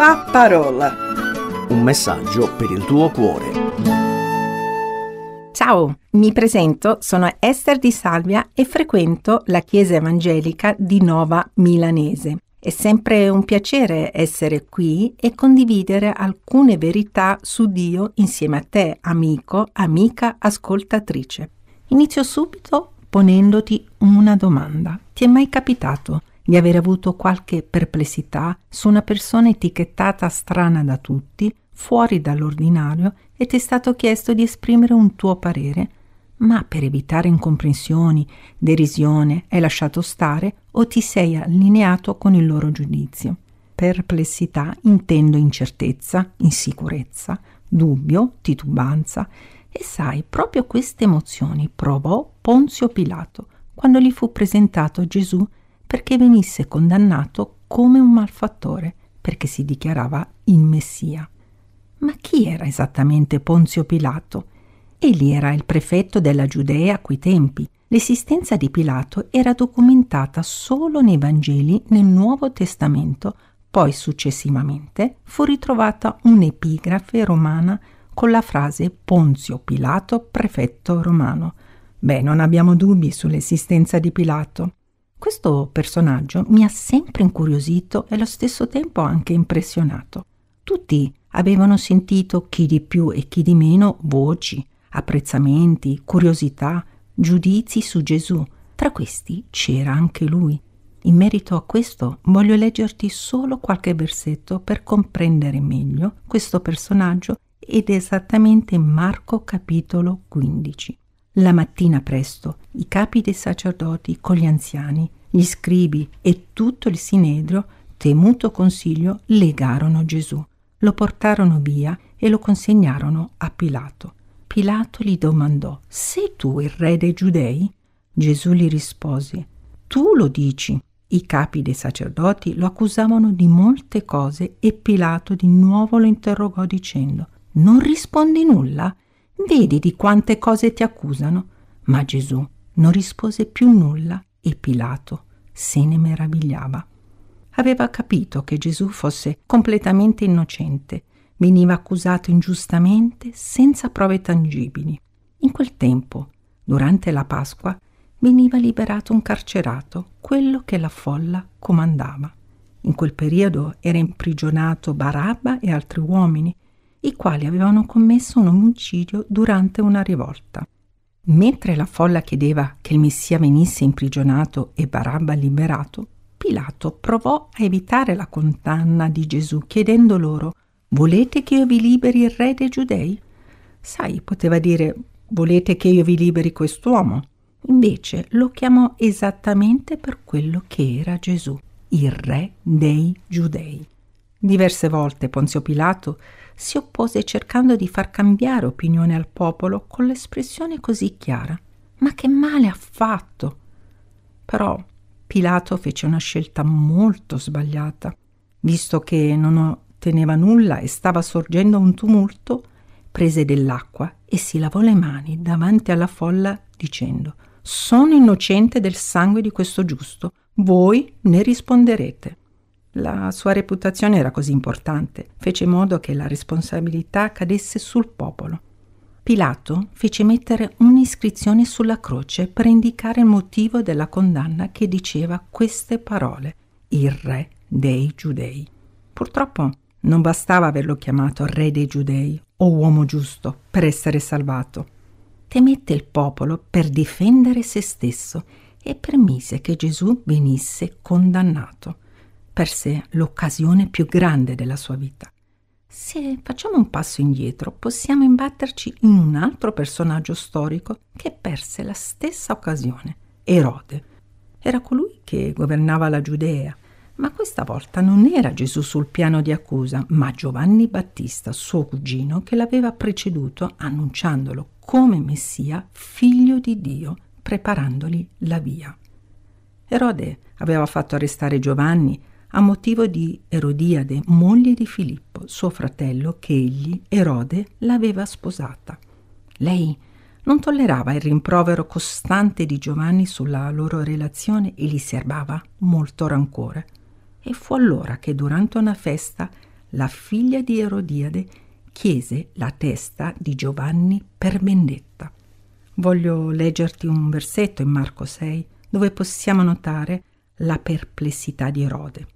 la parola. Un messaggio per il tuo cuore. Ciao, mi presento, sono Esther di Salvia e frequento la Chiesa Evangelica di Nova Milanese. È sempre un piacere essere qui e condividere alcune verità su Dio insieme a te, amico, amica, ascoltatrice. Inizio subito ponendoti una domanda. Ti è mai capitato di aver avuto qualche perplessità su una persona etichettata strana da tutti, fuori dall'ordinario, e ti è stato chiesto di esprimere un tuo parere, ma per evitare incomprensioni, derisione, hai lasciato stare o ti sei allineato con il loro giudizio. Perplessità intendo incertezza, insicurezza, dubbio, titubanza, e sai, proprio queste emozioni provò Ponzio Pilato quando gli fu presentato Gesù perché venisse condannato come un malfattore, perché si dichiarava il Messia. Ma chi era esattamente Ponzio Pilato? Egli era il prefetto della Giudea a quei tempi. L'esistenza di Pilato era documentata solo nei Vangeli nel Nuovo Testamento, poi successivamente fu ritrovata un'epigrafe romana con la frase Ponzio Pilato, prefetto romano. Beh, non abbiamo dubbi sull'esistenza di Pilato. Questo personaggio mi ha sempre incuriosito e allo stesso tempo anche impressionato. Tutti avevano sentito chi di più e chi di meno voci, apprezzamenti, curiosità, giudizi su Gesù. Tra questi c'era anche lui. In merito a questo voglio leggerti solo qualche versetto per comprendere meglio questo personaggio ed esattamente Marco capitolo 15. La mattina presto i capi dei sacerdoti con gli anziani, gli scribi e tutto il sinedrio, temuto consiglio, legarono Gesù, lo portarono via e lo consegnarono a Pilato. Pilato gli domandò: Sei tu il re dei giudei? Gesù gli rispose: Tu lo dici. I capi dei sacerdoti lo accusavano di molte cose e Pilato di nuovo lo interrogò dicendo: Non rispondi nulla? Vedi di quante cose ti accusano? Ma Gesù non rispose più nulla e Pilato se ne meravigliava. Aveva capito che Gesù fosse completamente innocente, veniva accusato ingiustamente senza prove tangibili. In quel tempo, durante la Pasqua, veniva liberato un carcerato, quello che la folla comandava. In quel periodo era imprigionato Barabba e altri uomini i quali avevano commesso un omicidio durante una rivolta. Mentre la folla chiedeva che il Messia venisse imprigionato e Barabba liberato, Pilato provò a evitare la condanna di Gesù chiedendo loro Volete che io vi liberi il re dei giudei? Sai, poteva dire Volete che io vi liberi quest'uomo? Invece lo chiamò esattamente per quello che era Gesù, il re dei giudei. Diverse volte Ponzio Pilato si oppose cercando di far cambiare opinione al popolo con l'espressione così chiara. Ma che male ha fatto? Però Pilato fece una scelta molto sbagliata. Visto che non otteneva nulla e stava sorgendo un tumulto, prese dell'acqua e si lavò le mani davanti alla folla dicendo Sono innocente del sangue di questo giusto, voi ne risponderete. La sua reputazione era così importante, fece in modo che la responsabilità cadesse sul popolo. Pilato fece mettere un'iscrizione sulla croce per indicare il motivo della condanna che diceva queste parole, il re dei giudei. Purtroppo non bastava averlo chiamato re dei giudei o uomo giusto per essere salvato. Temette il popolo per difendere se stesso e permise che Gesù venisse condannato perse l'occasione più grande della sua vita. Se facciamo un passo indietro, possiamo imbatterci in un altro personaggio storico che perse la stessa occasione, Erode. Era colui che governava la Giudea, ma questa volta non era Gesù sul piano di accusa, ma Giovanni Battista, suo cugino, che l'aveva preceduto annunciandolo come Messia, figlio di Dio, preparandogli la via. Erode aveva fatto arrestare Giovanni a motivo di Erodiade, moglie di Filippo, suo fratello, che egli, Erode, l'aveva sposata. Lei non tollerava il rimprovero costante di Giovanni sulla loro relazione e gli serbava molto rancore. E fu allora che durante una festa la figlia di Erodiade, chiese la testa di Giovanni per vendetta. Voglio leggerti un versetto in Marco 6 dove possiamo notare la perplessità di Erode.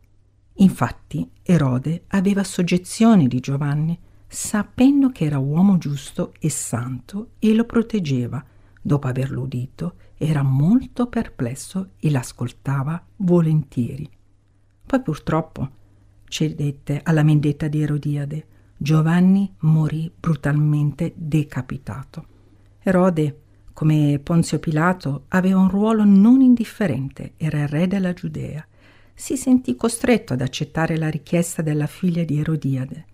Infatti Erode aveva soggezione di Giovanni, sapendo che era uomo giusto e santo e lo proteggeva. Dopo averlo udito, era molto perplesso e l'ascoltava volentieri. Poi purtroppo cedette alla vendetta di Erodiade. Giovanni morì brutalmente decapitato. Erode, come Ponzio Pilato, aveva un ruolo non indifferente, era il re della Giudea. Si sentì costretto ad accettare la richiesta della figlia di Erodiade.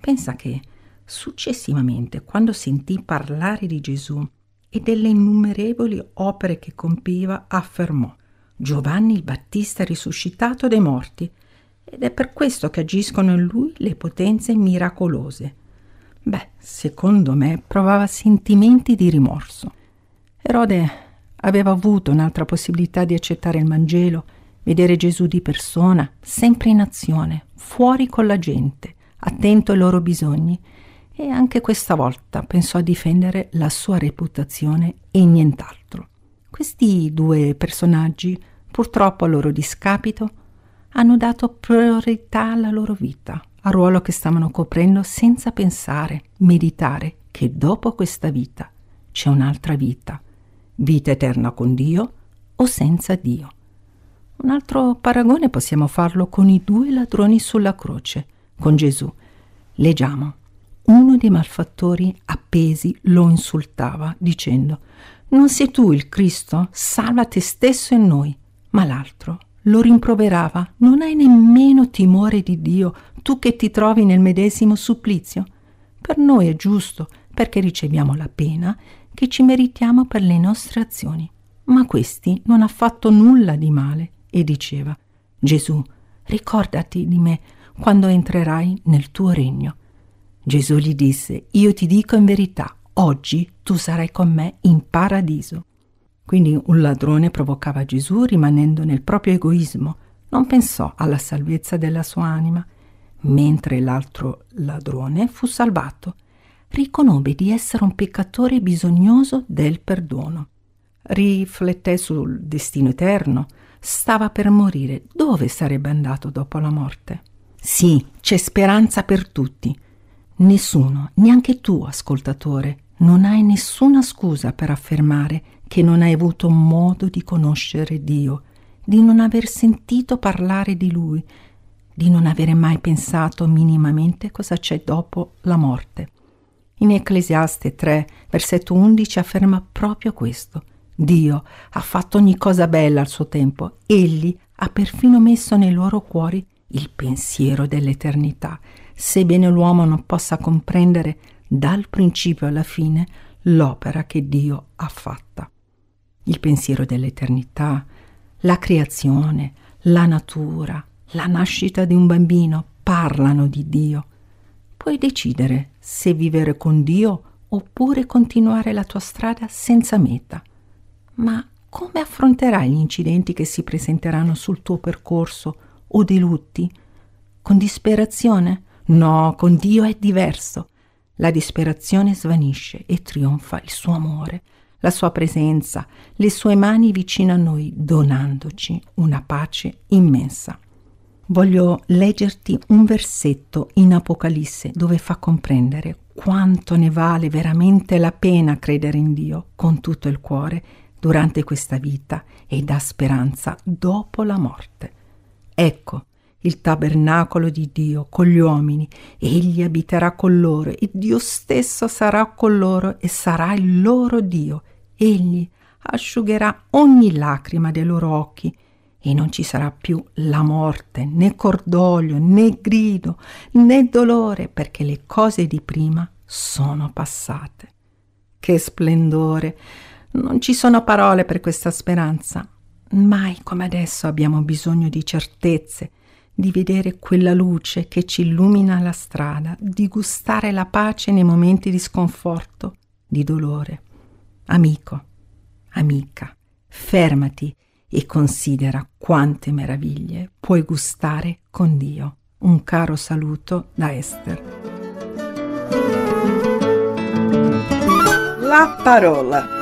Pensa che, successivamente, quando sentì parlare di Gesù e delle innumerevoli opere che compiva, affermò Giovanni il Battista risuscitato dai morti, ed è per questo che agiscono in lui le potenze miracolose. Beh, secondo me provava sentimenti di rimorso. Erode aveva avuto un'altra possibilità di accettare il Vangelo, vedere Gesù di persona, sempre in azione, fuori con la gente, attento ai loro bisogni, e anche questa volta pensò a difendere la sua reputazione e nient'altro. Questi due personaggi, purtroppo a loro discapito, hanno dato priorità alla loro vita, al ruolo che stavano coprendo senza pensare, meditare che dopo questa vita c'è un'altra vita, vita eterna con Dio o senza Dio. Un altro paragone possiamo farlo con i due ladroni sulla croce, con Gesù. Leggiamo. Uno dei malfattori appesi lo insultava, dicendo Non sei tu il Cristo? Salva te stesso e noi. Ma l'altro lo rimproverava. Non hai nemmeno timore di Dio, tu che ti trovi nel medesimo supplizio. Per noi è giusto, perché riceviamo la pena che ci meritiamo per le nostre azioni. Ma questi non ha fatto nulla di male e diceva Gesù, ricordati di me quando entrerai nel tuo regno. Gesù gli disse, io ti dico in verità, oggi tu sarai con me in paradiso. Quindi un ladrone provocava Gesù rimanendo nel proprio egoismo, non pensò alla salvezza della sua anima, mentre l'altro ladrone fu salvato, riconobbe di essere un peccatore bisognoso del perdono. Rifletté sul destino eterno, stava per morire, dove sarebbe andato dopo la morte? Sì, c'è speranza per tutti. Nessuno, neanche tu, ascoltatore, non hai nessuna scusa per affermare che non hai avuto modo di conoscere Dio, di non aver sentito parlare di Lui, di non avere mai pensato minimamente cosa c'è dopo la morte. In Ecclesiaste 3, versetto 11 afferma proprio questo. Dio ha fatto ogni cosa bella al suo tempo, egli ha perfino messo nei loro cuori il pensiero dell'eternità, sebbene l'uomo non possa comprendere dal principio alla fine l'opera che Dio ha fatta. Il pensiero dell'eternità, la creazione, la natura, la nascita di un bambino parlano di Dio. Puoi decidere se vivere con Dio oppure continuare la tua strada senza meta. Ma come affronterai gli incidenti che si presenteranno sul tuo percorso o dei lutti? Con disperazione? No, con Dio è diverso. La disperazione svanisce e trionfa il suo amore, la sua presenza, le sue mani vicino a noi, donandoci una pace immensa. Voglio leggerti un versetto in Apocalisse dove fa comprendere quanto ne vale veramente la pena credere in Dio con tutto il cuore durante questa vita e dà speranza dopo la morte. Ecco il tabernacolo di Dio con gli uomini, egli abiterà con loro e Dio stesso sarà con loro e sarà il loro Dio. Egli asciugherà ogni lacrima dei loro occhi e non ci sarà più la morte, né cordoglio, né grido, né dolore, perché le cose di prima sono passate. Che splendore! Non ci sono parole per questa speranza. Mai come adesso abbiamo bisogno di certezze, di vedere quella luce che ci illumina la strada, di gustare la pace nei momenti di sconforto, di dolore. Amico, amica, fermati e considera quante meraviglie puoi gustare con Dio. Un caro saluto da Esther. La parola.